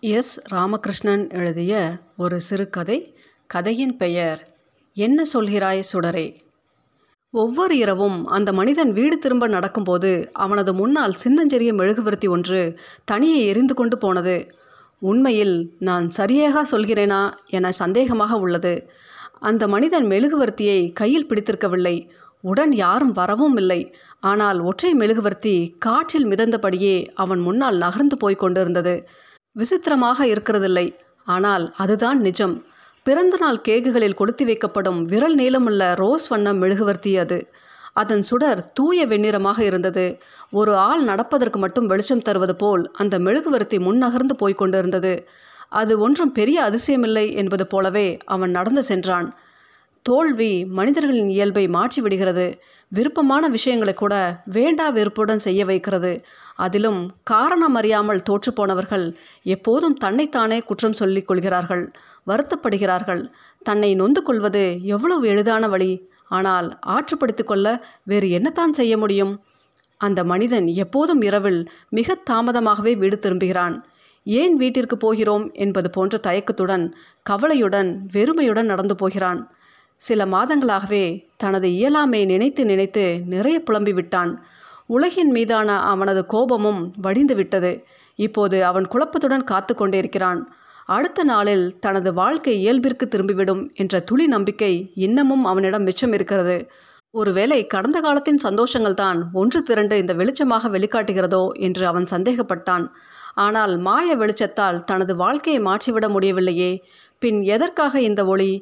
S. Ramakrishnan எழுதிய ஒரு சிறுகதை கதையின் பெயர் என்ன சொல்கிறாய் சுடரே? ஒவ்வொரு இரவும் அந்த மனிதன் வீடு திரும்ப நடக்கும்போது அவனது முன்னால் சின்னஞ்சிறிய மெழுகுவர்த்தி ஒன்று தனியே எரிந்து கொண்டு போனது. உண்மையில் நான் சரியாக சொல்கிறேனா? என சந்தேகமாக உள்ளது. அந்த மனிதன் மெழுகுவர்த்தியை கையில் பிடித்திருக்கவில்லை. உடன் யாரும் வரவும் இல்லை. ஆனால் ஒற்றை மெழுகுவர்த்தி காற்றில் மிதந்தபடியே அவன் முன்னால் நகர்ந்து போய்க் கொண்டிருந்தது. விசித்திரமாக இருக்கிறதில்லை. ஆனால் அதுதான் நிஜம். பிறந்தநாள் கேக்குகளில் கொளுத்தி வைக்கப்படும் விரல் நீளமுள்ள ரோஸ் வண்ணம் மெழுகுவர்த்தி அது அதன் சுடர் தூய வெண்ணிறமாக இருந்தது. ஒரு ஆள் நடப்பதற்கு மட்டும் வெளிச்சம் தருவது போல் அந்த மெழுகுவர்த்தி முன்னகர்ந்து போய்க் கொண்டிருந்தது. அது ஒன்றும் பெரிய அதிசயமில்லை என்பது போலவே அவன் நடந்து சென்றான். தோல்வி மனிதர்களின் இயல்பை மாற்றிவிடுகிறது விருப்பமான விஷயங்களை கூட வேண்டா வெறுப்புடன் செய்ய வைக்கிறது. அதிலும் காரணம் அறியாமல் தோற்றுப்போனவர்கள் எப்போதும் தன்னைத்தானே குற்றம் சொல்லிக் கொள்கிறார்கள் வருத்தப்படுகிறார்கள். தன்னை நொந்து கொள்வது எவ்வளவு எளிதான வழி. ஆனால் ஆற்றுப்படுத்தி கொள்ள வேறு என்னத்தான் செய்ய முடியும்? அந்த மனிதன் எப்போதும் இரவில் மிக தாமதமாகவே வீடு திரும்புகிறான். ஏன் வீட்டிற்கு போகிறோம் என்பது போன்ற தயக்கத்துடன் கவலையுடன் வெறுமையுடன் நடந்து போகிறான். சில மாதங்களாகவே தனது இயலாமை நினைத்து நினைத்து நிறைய புலம்பி விட்டான். உலகின் மீதான அவனது கோபமும் வடிந்து விட்டது. இப்போது அவன் குழப்பத்துடன் காத்து கொண்டிருக்கிறான். அடுத்த நாளில் தனது வாழ்க்கை இயல்பிற்கு திரும்பிவிடும் என்ற துளி நம்பிக்கை இன்னமும் அவனிடம் மிச்சம் இருக்கிறது. ஒருவேளை கடந்த காலத்தின் சந்தோஷங்கள் தான் ஒன்று திரண்டு இந்த வெளிச்சமாக வெளிக்காட்டுகிறதோ என்று அவன் சந்தேகப்பட்டான். ஆனால் மாய வெளிச்சத்தால் தனது வாழ்க்கையை மாற்றிவிட முடியவில்லையே. பின் எதற்காக இந்த ஒளி?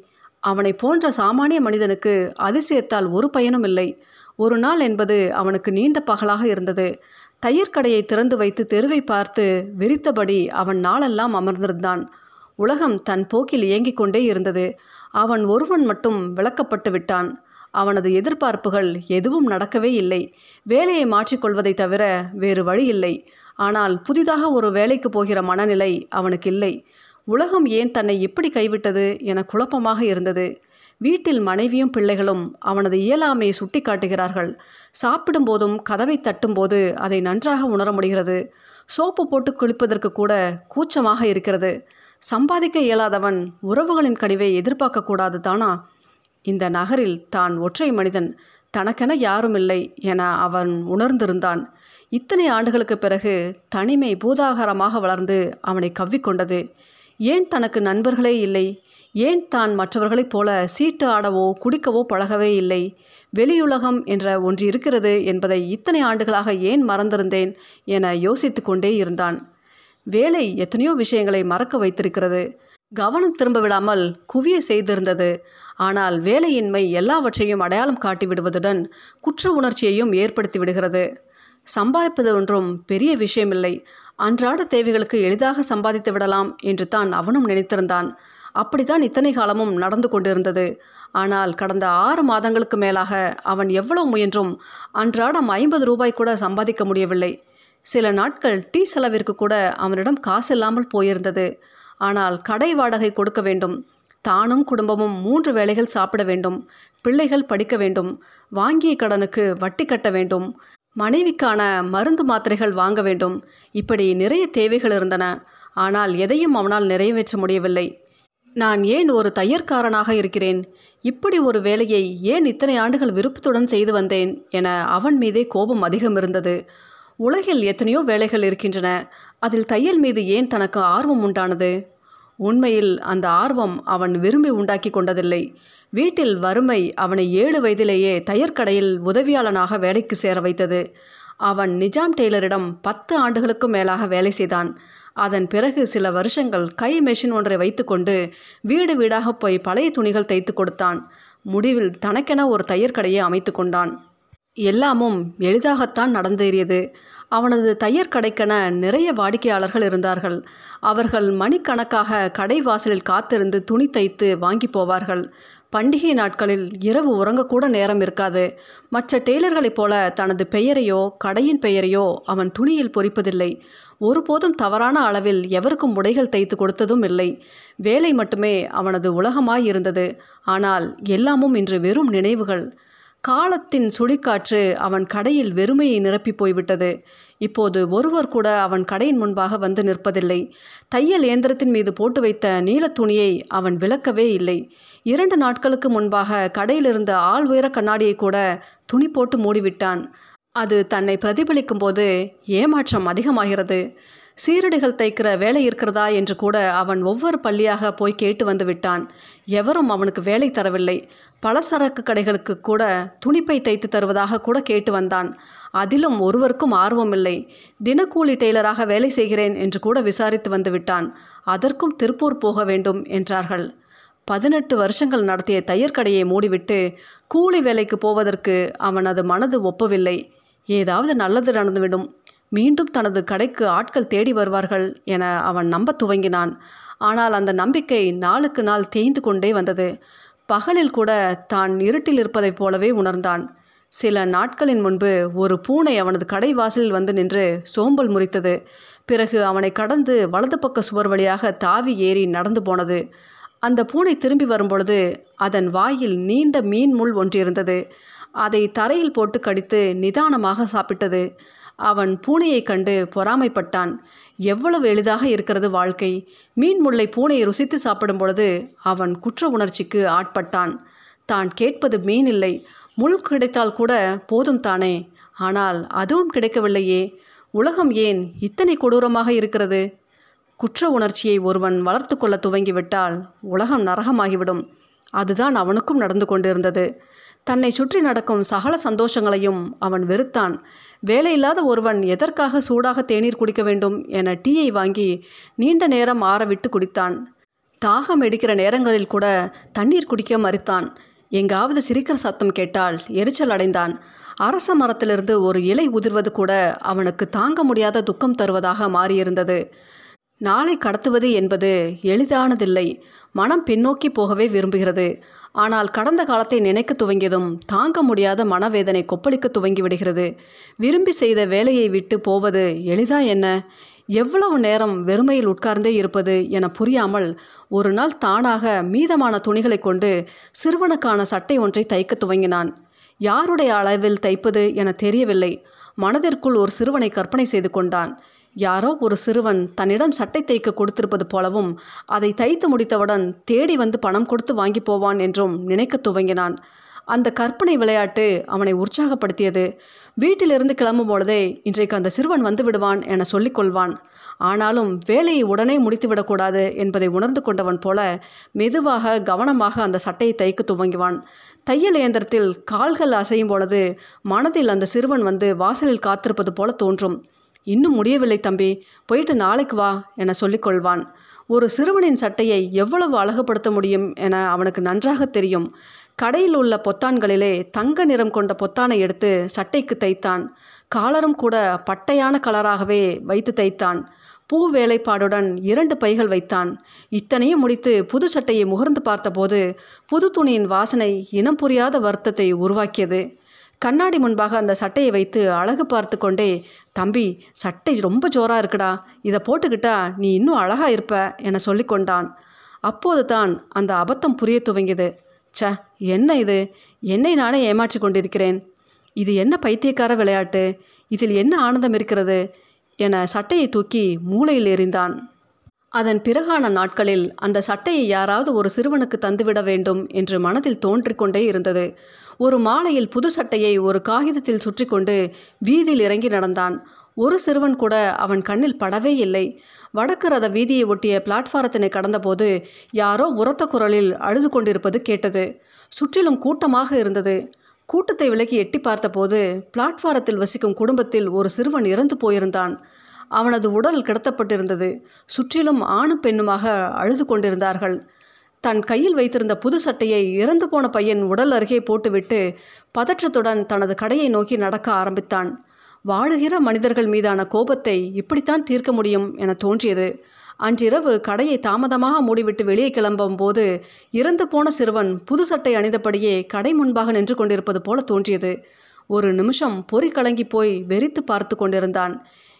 அவனை போன்ற சாமானிய மனிதனுக்கு அதிசயத்தால் ஒரு பயனும் இல்லை. ஒரு நாள் என்பது அவனுக்கு நீண்ட பகலாக இருந்தது. தையர் கடையை திறந்து வைத்து தெருவை பார்த்து விரித்தபடி அவன் நாளெல்லாம் அமர்ந்திருந்தான். உலகம் தன் போக்கில் இயங்கிக் கொண்டே இருந்தது. அவன் ஒருவன் மட்டும் விளக்கப்பட்டு விட்டான். அவனது எதிர்பார்ப்புகள் எதுவும் நடக்கவே இல்லை. வேலையை மாற்றிக்கொள்வதை தவிர வேறு வழி இல்லை. ஆனால் புதிதாக ஒரு வேலைக்கு போகிற மனநிலை அவனுக்கு இல்லை. உலகம் ஏன் தன்னை எப்படி கைவிட்டது என குழப்பமாக இருந்தது. வீட்டில் மனைவியும் பிள்ளைகளும் அவனது இயலாமையை சுட்டி காட்டுகிறார்கள் சாப்பிடும்போதும் கதவை தட்டும்போது அதை நன்றாக உணர முடிகிறது. சோப்பு போட்டு குளிப்பதற்கு கூட கூச்சமாக இருக்கிறது. சம்பாதிக்க இயலாதவன் உறவுகளின் கனிவை எதிர்பார்க்கக்கூடாது தானா? இந்த நகரில் தான் ஒற்றை மனிதன் தனக்கென யாரும் இல்லை என அவன் உணர்ந்திருந்தான். இத்தனை ஆண்டுகளுக்கு பிறகு தனிமை பூதாகாரமாக வளர்ந்து அவனை கவ்விக்கொண்டது. ஏன் தனக்கு நண்பர்களே இல்லை? ஏன் தான் மற்றவர்களைப் போல சீட்டு ஆடவோ குடிக்கவோ பழகவே இல்லை? வெளியுலகம் என்ற ஒன்று இருக்கிறது என்பதை இத்தனை ஆண்டுகளாக ஏன் மறந்திருந்தேன் என யோசித்து கொண்டே இருந்தான். வேலை எத்தனையோ விஷயங்களை மறக்க வைத்திருக்கிறது. கவனம் திரும்ப விடாமல் குவிய செய்திருந்தது. ஆனால் வேலையின்மை எல்லாவற்றையும் அடையாளம் காட்டி விடுவதுடன் குற்ற உணர்ச்சியையும் ஏற்படுத்தி விடுகிறது. சம்பாதிப்பது ஒன்றும் பெரிய விஷயமில்லை. அன்றாட தேவைகளுக்கு எளிதாக சம்பாதித்து விடலாம் என்று தான் அவனும் நினைத்திருந்தான். அப்படித்தான் இத்தனை காலமும் நடந்து கொண்டிருந்தது. ஆனால் கடந்த ஆறு மாதங்களுக்கு மேலாக அவன் எவ்வளவு முயன்றும் அன்றாடம் ஐம்பது ரூபாய் கூட சம்பாதிக்க முடியவில்லை. சில நாட்கள் டீ செலவிற்கு கூட அவனிடம் காசு இல்லாமல் போயிருந்தது. ஆனால் கடை வாடகை கொடுக்க வேண்டும். தானும் குடும்பமும் மூன்று வேளைகள் சாப்பிட வேண்டும். பிள்ளைகள் படிக்க வேண்டும். வாங்கிய கடனுக்கு வட்டி கட்ட வேண்டும். மனைவிக்கான மருந்து மாத்திரைகள் வாங்க வேண்டும். இப்படி நிறைய தேவைகள் இருந்தன. ஆனால் எதையும் அவனால் நிறைவேற்ற முடியவில்லை. நான் ஏன் ஒரு தையற்காரனாக இருக்கிறேன்? இப்படி ஒரு வேலையை ஏன் இத்தனை ஆண்டுகள் விருப்பத்துடன் செய்து வந்தேன் என அவன் மீதே கோபம் அதிகம் இருந்தது. உலகில் எத்தனையோ வேலைகள் இருக்கின்றன. அதில் தையல் மீது ஏன் தனக்கு ஆர்வம் உண்டானது? உண்மையில் அந்த ஆர்வம் அவன் விரும்பி உண்டாக்கி கொண்டதில்லை. வீட்டில் வறுமை அவனை ஏழு வயதிலேயே தையற்கடையில் உதவியாளனாக வேலைக்கு சேர வைத்தது. அவன் நிஜாம் டெய்லரிடம் பத்து ஆண்டுகளுக்கும் மேலாக வேலை செய்தான். அதன் பிறகு சில வருஷங்கள் கை மெஷின் ஒன்றை வைத்துக்கொண்டு வீடு வீடாக போய் பழைய துணிகள் தைத்து கொடுத்தான். முடிவில் தனக்கென ஒரு தையற்கடையை அமைத்து கொண்டான். எல்லாமும் எளிதாகத்தான் நடந்தேறியது. அவனது தையர் கடைக்கென நிறைய வாடிக்கையாளர்கள் இருந்தார்கள். அவர்கள் மணிக்கணக்காக கடை வாசலில் காத்திருந்து துணி தைத்து வாங்கி போவார்கள். பண்டிகை நாட்களில் இரவு உறங்கக்கூட நேரம் இருக்காது. மற்ற டெய்லர்களைப் போல தனது பெயரையோ கடையின் பெயரையோ அவன் துணியில் பொறிப்பதில்லை. ஒருபோதும் தவறான அளவில் எவருக்கும் உடைகள் தைத்து கொடுத்ததும் இல்லை. வேலை மட்டுமே அவனது உலகமாய் இருந்தது ஆனால் எல்லாமும் இன்று வெறும் நினைவுகள். காலத்தின் சுழிக்காற்று அவன் கடையில் வெறுமையை நிரப்பி போய்விட்டது. இப்போது ஒருவர் கூட அவன் கடையின் முன்பாக வந்து நிற்பதில்லை. தையல் இயந்திரத்தின் மீது போட்டு வைத்த நீலத் துணியை அவன் விளக்கவே இல்லை. இரண்டு நாட்களுக்கு முன்பாக கடையிலிருந்த ஆள் உயர கண்ணாடியை கூட துணி போட்டு மூடிவிட்டான். அது தன்னை பிரதிபலிக்கும் போது ஏமாற்றம் அதிகமாகிறது. சீரடிகள் தைக்கிற வேலை இருக்கிறதா என்று கூட அவன் ஒவ்வொரு பள்ளியாக போய் கேட்டு வந்து விட்டான். எவரும் அவனுக்கு வேலை தரவில்லை. பலசரக்கு கடைகளுக்கு கூட துணிப்பை தைத்து தருவதாக கூட கேட்டு வந்தான். அதிலும் ஒருவருக்கும் ஆர்வமில்லை. தினக்கூலி டெய்லராக வேலை செய்கிறேன் என்று கூட விசாரித்து வந்து விட்டான். அதற்கும் திருப்பூர் போக வேண்டும் என்றார்கள். பதினெட்டு வருஷங்கள் நடத்திய தையற்கடையை மூடிவிட்டு கூலி வேலைக்கு போவதற்கு அவனது மனது ஒப்பவில்லை. ஏதாவது நல்லது நடந்துவிடும். மீண்டும் தனது கடைக்கு ஆட்கள் தேடி வருவார்கள் என அவன் நம்ப துவங்கினான். ஆனால் அந்த நம்பிக்கை நாளுக்கு நாள் தேய்ந்து கொண்டே வந்தது. பகலில் கூட தான் இருட்டில் இருப்பதைப் போலவே உணர்ந்தான். சில நாட்களின் முன்பு ஒரு பூனை அவனது கடை வாசலில் வந்து நின்று சோம்பல் முறித்தது. பிறகு அவனை கடந்து வலது பக்க சுவர் வழியாக தாவி ஏறி நடந்து போனது. அந்த பூனை திரும்பி வரும்பொழுது அதன் வாயில் நீண்ட மீன் முள் ஒன்றிருந்தது. அதை தரையில் போட்டு கடித்து நிதானமாக சாப்பிட்டது. அவன் பூனையைக் கண்டு பொறாமைப்பட்டான். எவ்வளவு எளிதாக இருக்கிறது வாழ்க்கை. மீன் முல்லை பூனையை ருசித்து சாப்பிடும் பொழுது அவன் குற்ற உணர்ச்சிக்கு ஆட்பட்டான். தான் கேட்பது மீன் இல்லை. முள் கிடைத்தால் கூட போதும் தானே. ஆனால் அதுவும் கிடைக்கவில்லையே. உலகம் ஏன் இத்தனை கொடூரமாக இருக்கிறது? குற்ற உணர்ச்சியை ஒருவன் வளர்த்து கொள்ள துவங்கிவிட்டால் உலகம் நரகமாகிவிடும். அதுதான் அவனுக்கும் நடந்து கொண்டிருந்தது. தன்னை சுற்றி நடக்கும் சகல சந்தோஷங்களையும் அவன் வெறுத்தான். வேலையில்லாத ஒருவன் எதற்காக சூடாக தேநீர் குடிக்க வேண்டும் என டீயை வாங்கி நீண்ட நேரம் ஆறவிட்டு குடித்தான். தாகம் எடுக்கிற நேரங்களில் கூட தண்ணீர் குடிக்க மறுத்தான். எங்காவது சிரிக்கிற சத்தம் கேட்டால் எரிச்சல் அடைந்தான். அரச மரத்திலிருந்து ஒரு இலை உதிர்வது கூட அவனுக்கு தாங்க முடியாத துக்கம் தருவதாக மாறியிருந்தது. நாளை கடத்துவது என்பது எளிதானதில்லை. மனம் பின்னோக்கி போகவே விரும்புகிறது. ஆனால் கடந்த காலத்தை நினைக்க துவங்கியதும் தாங்க முடியாத மனவேதனை கொப்பளிக்க துவங்கி விடுகிறது. விரும்பி செய்த வேலையை விட்டு போவது எளிதா என்ன? எவ்வளவு நேரம் வெறுமையில் உட்கார்ந்தே இருப்பது என புரியாமல் ஒரு நாள் தானாக மீதமான துணிகளை கொண்டு சிறுவனுக்கான சட்டை ஒன்றை தைக்க துவங்கினான். யாருடைய அளவில் தைப்பது என தெரியவில்லை. மனதிற்குள் ஒரு சிறுவனை கற்பனை செய்து கொண்டான். யாரோ ஒரு சிறுவன் தன்னிடம் சட்டை தைக்க கொடுத்திருப்பது போலவும் அதை தைத்து முடித்தவுடன் தேடி வந்து பணம் கொடுத்து வாங்கி போவான் என்றும் நினைக்க துவங்கினான். அந்த கற்பனை விளையாட்டு அவனை உற்சாகப்படுத்தியது. வீட்டிலிருந்து கிளம்பும் பொழுதே இன்றைக்கு அந்த சிறுவன் வந்து விடுவான் என சொல்லிக்கொள்வான் ஆனாலும் வேலையை உடனே முடித்துவிடக்கூடாது என்பதை உணர்ந்து கொண்டவன் போல மெதுவாக கவனமாக அந்த சட்டையை தைக்க துவங்குவான். தையல் இயந்திரத்தில் கால்கள் அசையும் பொழுது மனதில் அந்த சிறுவன் வந்து வாசலில் காத்திருப்பது போல தோன்றும். இன்னும் முடியவில்லை தம்பி. போயிட்டு நாளைக்கு வா என சொல்லிக்கொள்வான். ஒரு சிறுவனின் சட்டையை எவ்வளவு அழகுபடுத்த முடியும் என அவனுக்கு நன்றாக தெரியும். கடையில் உள்ள பொத்தான்களிலே தங்க நிறம் கொண்ட பொத்தானை எடுத்து சட்டைக்கு தைத்தான். காலரும் கூட பட்டையான கலராகவே வைத்து தைத்தான். பூ வேலைப்பாடுடன் இரண்டு பைகள் வைத்தான். இத்தனையும் முடித்து புது சட்டையை முகர்ந்து பார்த்தபோது புது துணியின் வாசனை இனம் புரியாத வருத்தத்தை உருவாக்கியது. கண்ணாடி முன்பாக அந்த சட்டையை வைத்து அழகு பார்த்து கொண்டே தம்பி சட்டை ரொம்ப ஜோராக இருக்குடா. இதை போட்டுக்கிட்டா நீ இன்னும் அழகாக இருப்ப என சொல்லிக்கொண்டான் அப்போது தான் அந்த அபத்தம் புரிய துவங்கியது. ச்ச என்ன இது? என்னை நானே ஏமாற்றி கொண்டிருக்கிறேன். இது என்ன பைத்தியக்கார விளையாட்டு? இதில் என்ன ஆனந்தம் இருக்கிறது? என சட்டையை தூக்கி மூளையில் எறிந்தான். அதன் பிறகான நாட்களில் அந்த சட்டையை யாராவது ஒரு சிறுவனுக்கு தந்துவிட வேண்டும் என்று மனதில் தோன்றிக்கொண்டே இருந்தது. ஒரு மாலையில் புது சட்டையை ஒரு காகிதத்தில் சுற்றி கொண்டு வீதியில் இறங்கி நடந்தான். ஒரு சிறுவன் கூட அவன் கண்ணில் படவே இல்லை. வடக்கு ரத வீதியை ஒட்டிய பிளாட்ஃபாரத்தினை கடந்தபோது யாரோ உரத்த குரலில் அழுது கொண்டிருப்பது கேட்டது. சுற்றிலும் கூட்டமாக இருந்தது. கூட்டத்தை விலக்கி எட்டி பார்த்தபோது பிளாட்ஃபாரத்தில் வசிக்கும் குடும்பத்தில் ஒரு சிறுவன் இறந்து போயிருந்தான். அவனது உடல் கிடத்தப்பட்டிருந்தது. சுற்றிலும் ஆணும் பெண்ணுமாக அழுது கொண்டிருந்தார்கள். தன் கையில் வைத்திருந்த புது சட்டையை இறந்து போன பையன் உடல் அருகே போட்டுவிட்டு பதற்றத்துடன் தனது கடையை நோக்கி நடக்க ஆரம்பித்தான். வாழுகிற மனிதர்கள் மீதான கோபத்தை இப்படித்தான் தீர்க்க முடியும் என தோன்றியது. அன்றிரவு கடையை தாமதமாக மூடிவிட்டு வெளியே கிளம்பும் போது இறந்து போன சிறுவன் புது சட்டை அணிந்தபடியே கடை முன்பாக நின்று கொண்டிருப்பது போல தோன்றியது. ஒரு நிமிஷம் பொறி கலங்கி போய் வெறித்து பார்த்து கொண்டிருந்தான்.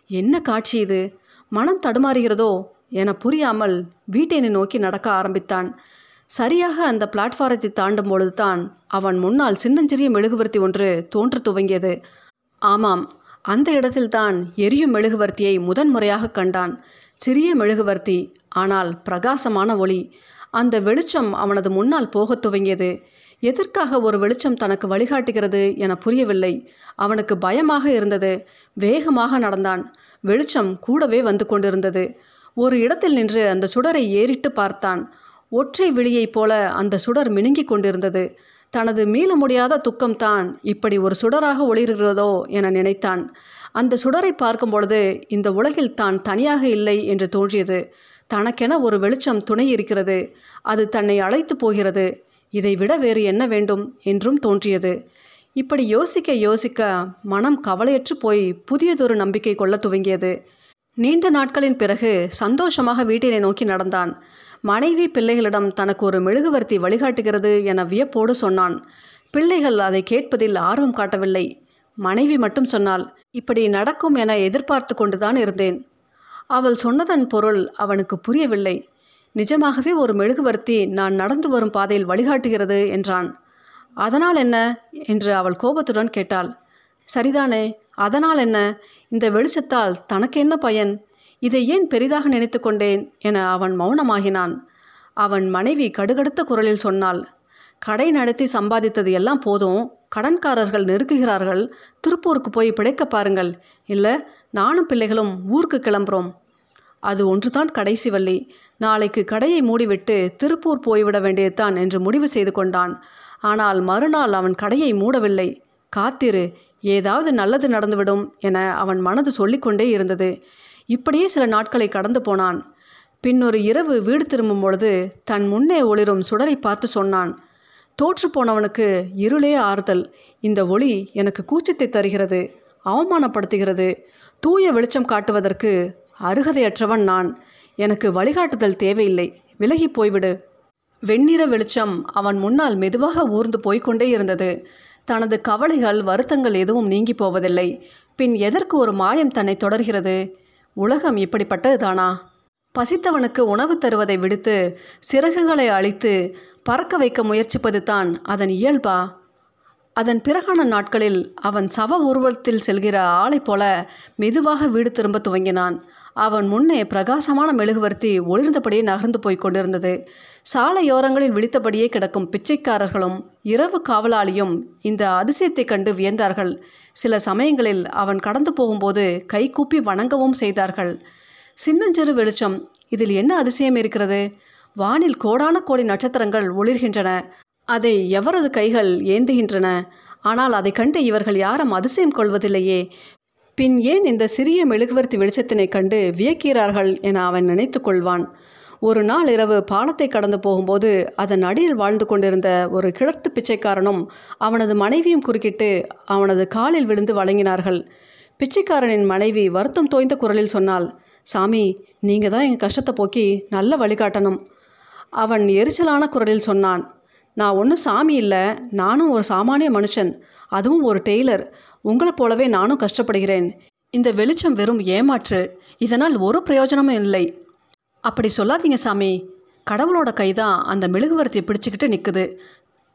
என்ன காட்சி இது? மனம் தடுமாறுகிறதோ என புரியாமல் வீட்டினை நோக்கி நடக்க ஆரம்பித்தான். சரியாக அந்த பிளாட்ஃபாரத்தை தாண்டும் பொழுதுதான் அவன் முன்னால் சின்னஞ்சிறிய மெழுகுவர்த்தி ஒன்று தோன்று துவங்கியது. ஆமாம் அந்த இடத்தில்தான் எரியும் மெழுகுவர்த்தியை முதன்முறையாக கண்டான். சிறிய மெழுகுவர்த்தி ஆனால் பிரகாசமான ஒளி. அந்த வெளிச்சம் அவனது முன்னால் போகத் துவங்கியது. எதற்காக ஒரு வெளிச்சம் தனக்கு வழிகாட்டுகிறது என புரியவில்லை. அவனுக்கு பயமாக இருந்தது. வேகமாக நடந்தான். வெளிச்சம் கூடவே வந்து கொண்டிருந்தது. ஒரு இடத்தில் நின்று அந்த சுடரை ஏறிட்டு பார்த்தான். ஒற்றை விழியைப் போல அந்த சுடர் மினுங்கிக் கொண்டிருந்தது. தனது மீள முடியாத துக்கம்தான் இப்படி ஒரு சுடராக ஒளிர்கிறதோ என நினைத்தான். அந்த சுடரை பார்க்கும் பொழுது இந்த உலகில் தான் தனியாக இல்லை என்று தோன்றியது. தனக்கென ஒரு வெளிச்சம் துணை இருக்கிறது. அது தன்னை அழைத்து போகிறது. இதை விட வேறு என்ன வேண்டும் என்றும் தோன்றியது. இப்படி யோசிக்க யோசிக்க மனம் கவலையற்று போய் புதியதொரு நம்பிக்கை கொள்ளத் துவங்கியது. நீண்ட நாட்களின் பிறகு சந்தோஷமாக வீட்டினை நோக்கி நடந்தான். மனைவி பிள்ளைகளிடம் தனக்கு ஒரு மெழுகுவர்த்தி வழிகாட்டுகிறது என வியப்போடு சொன்னான். பிள்ளைகள் அதை கேட்பதில் ஆர்வம் காட்டவில்லை. மனைவி மட்டும் சொன்னாள் இப்படி நடக்கும் என எதிர்பார்த்து கொண்டுதான் இருந்தேன். அவள் சொன்னதன் பொருள் அவனுக்கு புரியவில்லை. நிஜமாகவே ஒரு மெழுகுவர்த்தி நான் நடந்து வரும் பாதையில் வழிகாட்டுகிறது என்றான். அதனால் என்ன? என்று அவள் கோபத்துடன் கேட்டாள். சரிதானே அதனால் என்ன? இந்த வெளிச்சத்தால் தனக்கு என்ன பயன்? இதை ஏன் பெரிதாக நினைத்து கொண்டேன்? என அவன் மௌனமாகினான். அவன் மனைவி கடுகடுத்த குரலில் சொன்னாள். கடை நடத்தி சம்பாதித்தது எல்லாம் போதும். கடன்காரர்கள் நெருக்குகிறார்கள். திருப்பூருக்கு போய் பிழைக்க பாருங்கள். இல்லை நானும் பிள்ளைகளும் ஊருக்கு கிளம்புறோம். அது ஒன்றுதான் கடைசி வள்ளி. நாளைக்கு கடையை மூடிவிட்டு திருப்பூர் போய்விட வேண்டியதுதான் என்று முடிவு செய்து கொண்டான். ஆனால் மறுநாள் அவன் கடையை மூடவில்லை. காத்திரு ஏதாவது நல்லது நடந்துவிடும் என அவன் மனது சொல்லிக்கொண்டே இருந்தது. இப்படியே சில நாட்களை கடந்து போனான். பின்னொரு இரவு வீடு திரும்பும் பொழுது தன் முன்னே ஒளிரும் சுடரை பார்த்து சொன்னான். தோற்று போனவனுக்கு இருளே ஆறுதல். இந்த ஒளி எனக்கு கூச்சத்தை தருகிறது அவமானப்படுத்துகிறது. தூய வெளிச்சம் காட்டுவதற்கு அருகதையற்றவன் நான். எனக்கு வழிகாட்டுதல் தேவையில்லை. விலகி போய்விடு. வெண்ணிற வெளிச்சம் அவன் முன்னால் மெதுவாக ஊர்ந்து போய்க்கொண்டே இருந்தது. தனது கவலைகள் வருத்தங்கள் எதுவும் நீங்கி போவதில்லை. பின் எதற்கு ஒரு மாயம் தன்னை தொடர்கிறது? உலகம் இப்படிப்பட்டதுதானா பசித்தவனுக்கு உணவு தருவதை விடுத்து சிறகுகளை அழித்து பறக்க வைக்க முயற்சிப்பது தான் அதன் இயல்பா? அதன் பிறகான நாட்களில் அவன் சவ உருவத்தில் செல்கிற ஆளை போல மெதுவாக வீடு திரும்ப துவங்கினான். அவன் முன்னே பிரகாசமான மெழுகுவர்த்தி ஒளிர்ந்தபடியே நகர்ந்து போய் கொண்டிருந்தது. சாலையோரங்களில் விழித்தபடியே கிடக்கும் பிச்சைக்காரர்களும் இரவு காவலாளியும் இந்த அதிசயத்தை கண்டு வியந்தார்கள். சில சமயங்களில் அவன் கடந்து போகும்போது கைகூப்பி வணங்கவும் செய்தார்கள். சின்னஞ்சிறு வெளிச்சம் இதில் என்ன அதிசயம் இருக்கிறது? வானில் கோடான கோடி நட்சத்திரங்கள் ஒளிர்கின்றன. அதை எவரது கைகள் ஏந்துகின்றன? ஆனால் அதை கண்டு இவர்கள் யாரும் அதிசயம் கொள்வதில்லையே. பின் ஏன் இந்த சிறிய மெழுகுவர்த்தி வெளிச்சத்தினை கண்டு வியக்கிறார்கள் என அவன் நினைத்து கொள்வான். ஒரு நாள் இரவு பாலத்தை கடந்து போகும்போது அதன் அடியில் வாழ்ந்து கொண்டிருந்த ஒரு கிழட்டு பிச்சைக்காரனும் அவனது மனைவியும் குறுக்கிட்டு அவனது காலில் விழுந்து வழங்கினார்கள். பிச்சைக்காரனின் மனைவி வருத்தம் தோய்ந்த குரலில் சொன்னாள் சாமி நீங்கள் தான் எங்கள் கஷ்டத்தை போக்கி நல்ல வழிகாட்டணும். அவன் எரிச்சலான குரலில் சொன்னான் நான் ஒன்றும் சாமி இல்லை. நானும் ஒரு சாமானிய மனுஷன். அதுவும் ஒரு டெய்லர். உங்களைப் போலவே நானும் கஷ்டப்படுகிறேன். இந்த வெளிச்சம் வெறும் ஏமாற்று. இதனால் ஒரு பிரயோஜனமும் இல்லை. அப்படி சொல்லாதீங்க சாமி. கடவுளோட கை தான் அந்த மெழுகுவர்த்தியை பிடிச்சிக்கிட்டு நிற்குது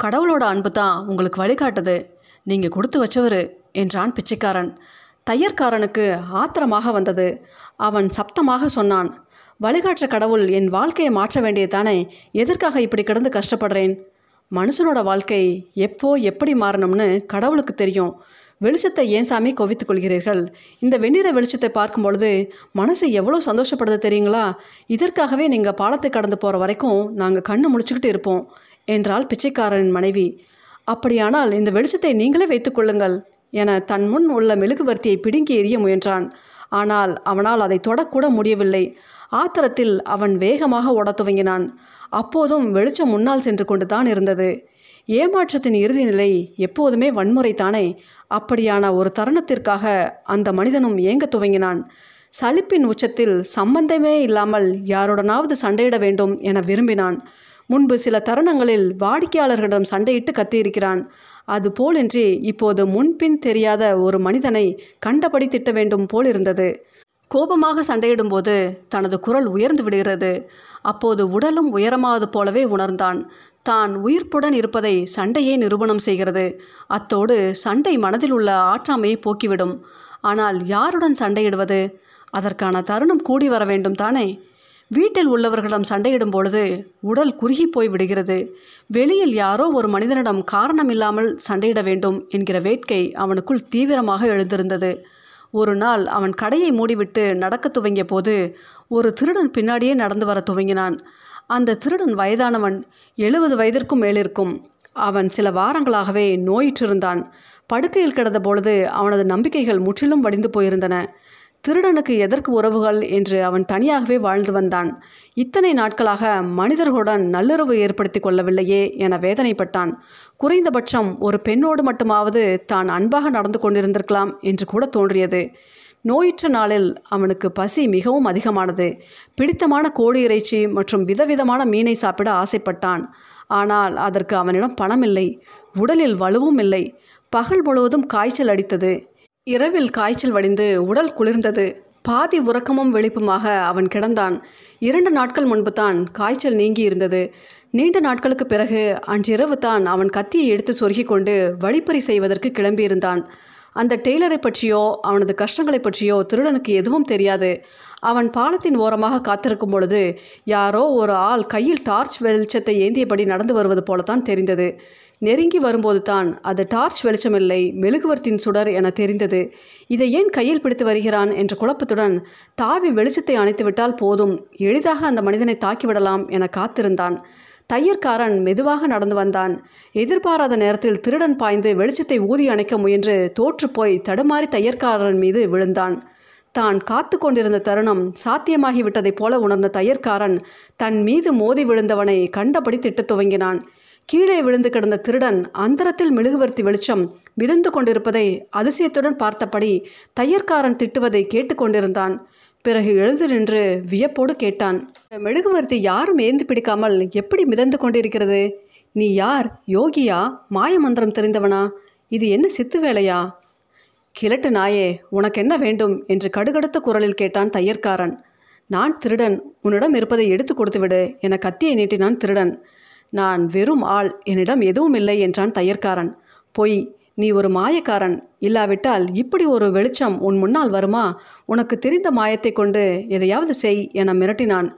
கடவுளோட அன்பு தான் உங்களுக்கு வழிகாட்டுது. நீங்கள் கொடுத்து வச்சவர் என்றான் பிச்சைக்காரன். தையற்காரனுக்கு ஆத்திரமாக வந்தது. அவன் சப்தமாக சொன்னான் வழிகாட்டுற கடவுள் என் வாழ்க்கையை மாற்ற வேண்டியதானே எதற்காக இப்படி கிடந்து கஷ்டப்படுறேன்? மனுஷனோட வாழ்க்கை எப்போ எப்படி மாறணும்னு கடவுளுக்கு தெரியும். வெளிச்சத்தை ஏன் சாமி கொவித்துக் கொள்கிறீர்கள்? இந்த வெண்ணிற வெளிச்சத்தை பார்க்கும் பொழுது மனசு எவ்வளோ சந்தோஷப்படுது தெரியுங்களா? இதற்காகவே நீங்கள் பாலத்தை கடந்து போகிற வரைக்கும் நாங்கள் கண்ணு முடிச்சுக்கிட்டு இருப்போம் என்றாள் பிச்சைக்காரனின் மனைவி. அப்படியானால் இந்த வெளிச்சத்தை நீங்களே வைத்துக்கொள்ளுங்கள் என தன் முன் உள்ள மெழுகுவர்த்தியை பிடுங்கி எறிய முயன்றான். ஆனால் அவனால் அதை தொடக்கூட முடியவில்லை. ஆத்திரத்தில் அவன் வேகமாக ஓடத் துவங்கினான். அப்போதும் வெளிச்சம் முன்னால் சென்று கொண்டு தான் இருந்தது. ஏமாற்றத்தின் இறுதி நிலை எப்போதுமே வன்முறை தானே அப்படியான ஒரு தருணத்திற்காக அந்த மனிதனும் ஏங்க துவங்கினான். சலிப்பின் உச்சத்தில் சம்பந்தமே இல்லாமல் யாருடனாவது சண்டையிட வேண்டும் என விரும்பினான். முன்பு சில தருணங்களில் வாடிக்கையாளர்களிடம் சண்டையிட்டு கத்தியிருக்கிறான். அது போலின்றி இப்போது முன்பின் தெரியாத ஒரு மனிதனை கண்டபடி திட்ட வேண்டும் போல் இருந்தது. கோபமாக சண்டையிடும்போது தனது குரல் உயர்ந்து விடுகிறது. அப்போது உடலும் உயரமாவது போலவே உணர்ந்தான். தான் உயிர்ப்புடன் இருப்பதை சண்டையே நிரூபணம் செய்கிறது. அத்தோடு சண்டை மனதில் உள்ள ஆற்றாமையை போக்கிவிடும். ஆனால் யாருடன் சண்டையிடுவது? அதற்கான தருணம் கூடி வர வேண்டும் தானே? வீட்டில் உள்ளவர்களிடம் சண்டையிடும் பொழுது உடல் குறுகி போய் விடுகிறது. வெளியில் யாரோ ஒரு மனிதனிடம் காரணமில்லாமல் சண்டையிட வேண்டும் என்கிற வேட்கை அவனுக்குள் தீவிரமாக எழுந்திருந்தது. ஒரு நாள் அவன் கடையை மூடிவிட்டு நடக்கத் துவங்கிய போது ஒரு திருடன் பின்னாடியே நடந்து வர துவங்கினான். அந்த திருடன் வயதானவன் எழுபது வயதிற்கும் மேலிருக்கும். அவன் சில வாரங்களாகவே நோயிற்றிருந்தான். படுக்கையில் கிடந்த பொழுது அவனது நம்பிக்கைகள் முற்றிலும் வடிந்து போயிருந்தன. திருடனுக்கு எதற்கு உறவுகள் என்று அவன் தனியாகவே வாழ்ந்து வந்தான். இத்தனை நாட்களாக மனிதர்களுடன் நல்லுறவு ஏற்படுத்தி கொள்ளவில்லையே என வேதனைப்பட்டான். குறைந்தபட்சம் ஒரு பெண்ணோடு மட்டுமாவது தான் அன்பாக நடந்து கொண்டிருந்திருக்கலாம் என்று கூட தோன்றியது. நோயுற்ற நாளில் அவனுக்கு பசி மிகவும் அதிகமானது. பிடித்தமான கோழி இறைச்சி மற்றும் விதவிதமான மீனை சாப்பிட ஆசைப்பட்டான். ஆனால் அதற்கு அவனிடம் பணம் இல்லை உடலில் வலுவும் இல்லை. பகல் முழுவதும் காய்ச்சல் அடித்தது. இரவில் காய்ச்சல் வடிந்து உடல் குளிர்ந்தது. பாதி உறக்கமும் வெளிப்புமாக அவன் கிடந்தான். இரண்டு நாட்கள் முன்பு தான் காய்ச்சல் நீங்கி இருந்தது நீண்ட நாட்களுக்கு பிறகு அன்றிரவு தான் அவன் கத்தியை எடுத்து சொருகி கொண்டு வழிப்பறி செய்வதற்கு கிளம்பியிருந்தான். அந்த டெய்லரை பற்றியோ அவனது கஷ்டங்களை பற்றியோ திருடனுக்கு எதுவும் தெரியாது. அவன் பாலத்தின் ஓரமாக காத்திருக்கும் பொழுது யாரோ ஒரு ஆள் கையில் டார்ச் வெளிச்சத்தை ஏந்தியபடி நடந்து வருவது போலத்தான் தெரிந்தது. நெருங்கி வரும்போது தான் அது டார்ச் வெளிச்சமில்லை மெழுகுவர்த்தின் சுடர் என தெரிந்தது. இதை ஏன் கையில் பிடித்து வருகிறான் என்ற குழப்பத்துடன் தாவி வெளிச்சத்தை அணைத்துவிட்டால் போதும் எளிதாக அந்த மனிதனை தாக்கிவிடலாம் என காத்திருந்தான். தையற்காரன் மெதுவாக நடந்து வந்தான். எதிர்பாராத நேரத்தில் திருடன் பாய்ந்து வெளிச்சத்தை ஊதி அணைக்க முயன்று தோற்றுப்போய் தடுமாறி தையற்காரன் மீது விழுந்தான். தான் காத்து கொண்டிருந்த தருணம் சாத்தியமாகிவிட்டதைப் போல உணர்ந்த தையற்காரன் தன் மீது மோதி விழுந்தவனை கண்டபடி திட்டத் துவங்கினான். கீழே விழுந்து கிடந்த திருடன் அந்தரத்தில் மெழுகுவர்த்தி வெளிச்சம் மிதந்து கொண்டிருப்பதை அதிசயத்துடன் பார்த்தபடி தையற்காரன் திட்டுவதை கேட்டுக்கொண்டிருந்தான் பிறகு எழுந்து நின்று வியப்போடு கேட்டான் மெழுகுவர்த்தி யாரும் ஏந்தி பிடிக்காமல் எப்படி மிதந்து கொண்டிருக்கிறது? நீ யார்? யோகியா? மாயமந்திரம் தெரிந்தவனா? இது என்ன சித்து வேலையா? கிழட்டு நாயே உனக்கு என்ன வேண்டும்? என்று கடுகடுத்த குரலில் கேட்டான் தையற்காரன். நான் திருடன் உன்னிடம் இருப்பதை எடுத்து கொடுத்துவிடு. என கத்தியை நீட்டினான் திருடன். நான் வெறும் ஆள் என்னிடம் எதுவும் இல்லை என்றான் தையற்காரன். பொய் நீ ஒரு மாயக்காரன். இல்லாவிட்டால் இப்படி ஒரு வெளிச்சம் உன் முன்னால் வருமா? உனக்கு தெரிந்த மாயத்தை கொண்டு எதையாவது செய் என மிரட்டினான்.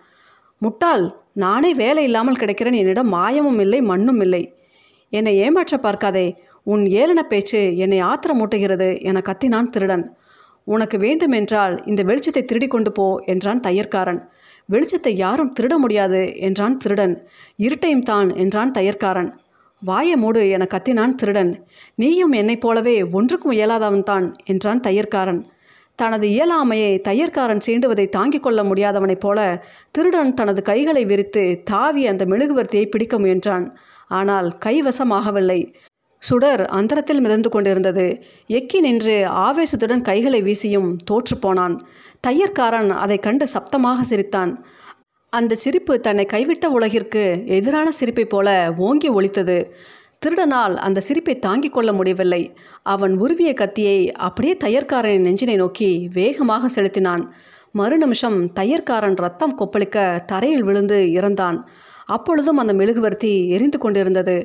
முட்டாள் நானே வேலை இல்லாமல் கிடைக்கிறேன். என்னிடம் மாயமும் இல்லை மண்ணும் இல்லை. என்னை ஏமாற்ற பார்க்காதே. உன் ஏளன பேச்சு என்னை ஆத்திரமூட்டுகிறது என கத்தினான் திருடன். உனக்கு வேண்டுமென்றால் இந்த வெளிச்சத்தை திருடி கொண்டு போ என்றான் தையற்காரன். வெளிச்சத்தை யாரும் திருட முடியாது என்றான் திருடன். இருட்டையும் தான் என்றான் தையற்காரன். வாய மூடு என கத்தினான் திருடன். நீயும் என்னைப் போலவே ஒன்றுக்கும் இயலாதவன் தான் என்றான் தையற்காரன். தனது இயலாமையை தையற்காரன் சீண்டுவதை தாங்கிக் கொள்ள முடியாதவனைப் போல திருடன் தனது கைகளை விரித்து தாவி அந்த மெழுகுவர்த்தியை பிடிக்க முயன்றான். ஆனால் கைவசமாகவில்லை. சுடர் அந்தரத்தில் மிதந்து கொண்டிருந்தது. எக்கி நின்று ஆவேசத்துடன் கைகளை வீசியும் தோற்றுப்போனான் தையற்காரன் அதை கண்டு சப்தமாக சிரித்தான். அந்த சிரிப்பு தன்னை கைவிட்ட உலகிற்கு எதிரான சிரிப்பைப் போல ஓங்கி ஒழித்தது திருடனால் அந்த சிரிப்பை தாங்கிக் கொள்ள முடியவில்லை. அவன் உருவிய கத்தியை அப்படியே தையற்காரனின் நெஞ்சினை நோக்கி வேகமாக செலுத்தினான். மறுநிமிஷம் தையற்காரன் ரத்தம் கொப்பளிக்க தரையில் விழுந்து இறந்தான். அப்பொழுதும் அந்த மெழுகுவர்த்தி எரிந்து கொண்டிருந்தது.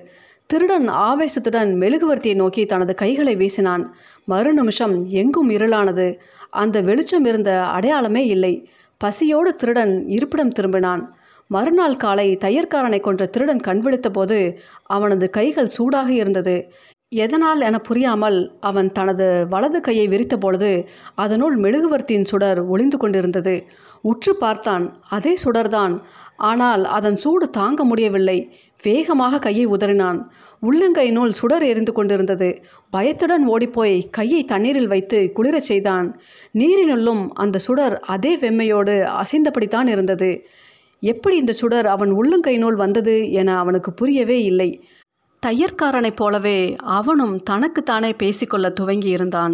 திருடன் ஆவேசத்துடன் மெழுகுவர்த்தியை நோக்கி தனது கைகளை வீசினான். மறுநிமிஷம் எங்கும் இருளானது. அந்த வெளிச்சம் இருந்த அடையாளமே இல்லை. பசியோடு திருடன் இருப்பிடம் திரும்பினான். மறுநாள் காலை தையற்காரனை கொன்ற திருடன் கண்விழித்த போது அவனது கைகள் சூடாக இருந்தது. எதனால் என புரியாமல் அவன் தனது வலது கையை விரித்த பொழுது அதனுள் மெழுகுவர்த்தியின் சுடர் ஒளிந்து கொண்டிருந்தது. உற்று பார்த்தான் அதே சுடர்தான். ஆனால் அதன் சூடு தாங்க முடியவில்லை. வேகமாக கையை உதறினான். உள்ளங்கையினுள் சுடர் எரிந்து கொண்டிருந்தது. பயத்துடன் ஓடிப்போய் கையை தண்ணீரில் வைத்து குளிரச் செய்தான். நீரினுள்ளும் அந்த சுடர் அதே வெம்மையோடு அசைந்தபடித்தான் இருந்தது. எப்படி இந்த சுடர் அவன் உள்ளங்கையினுள் வந்தது என அவனுக்கு புரியவே இல்லை. தையற்காரனைப் போலவே அவனும் தனக்குத்தானே பேசிக்கொள்ள துவங்கி இருந்தான்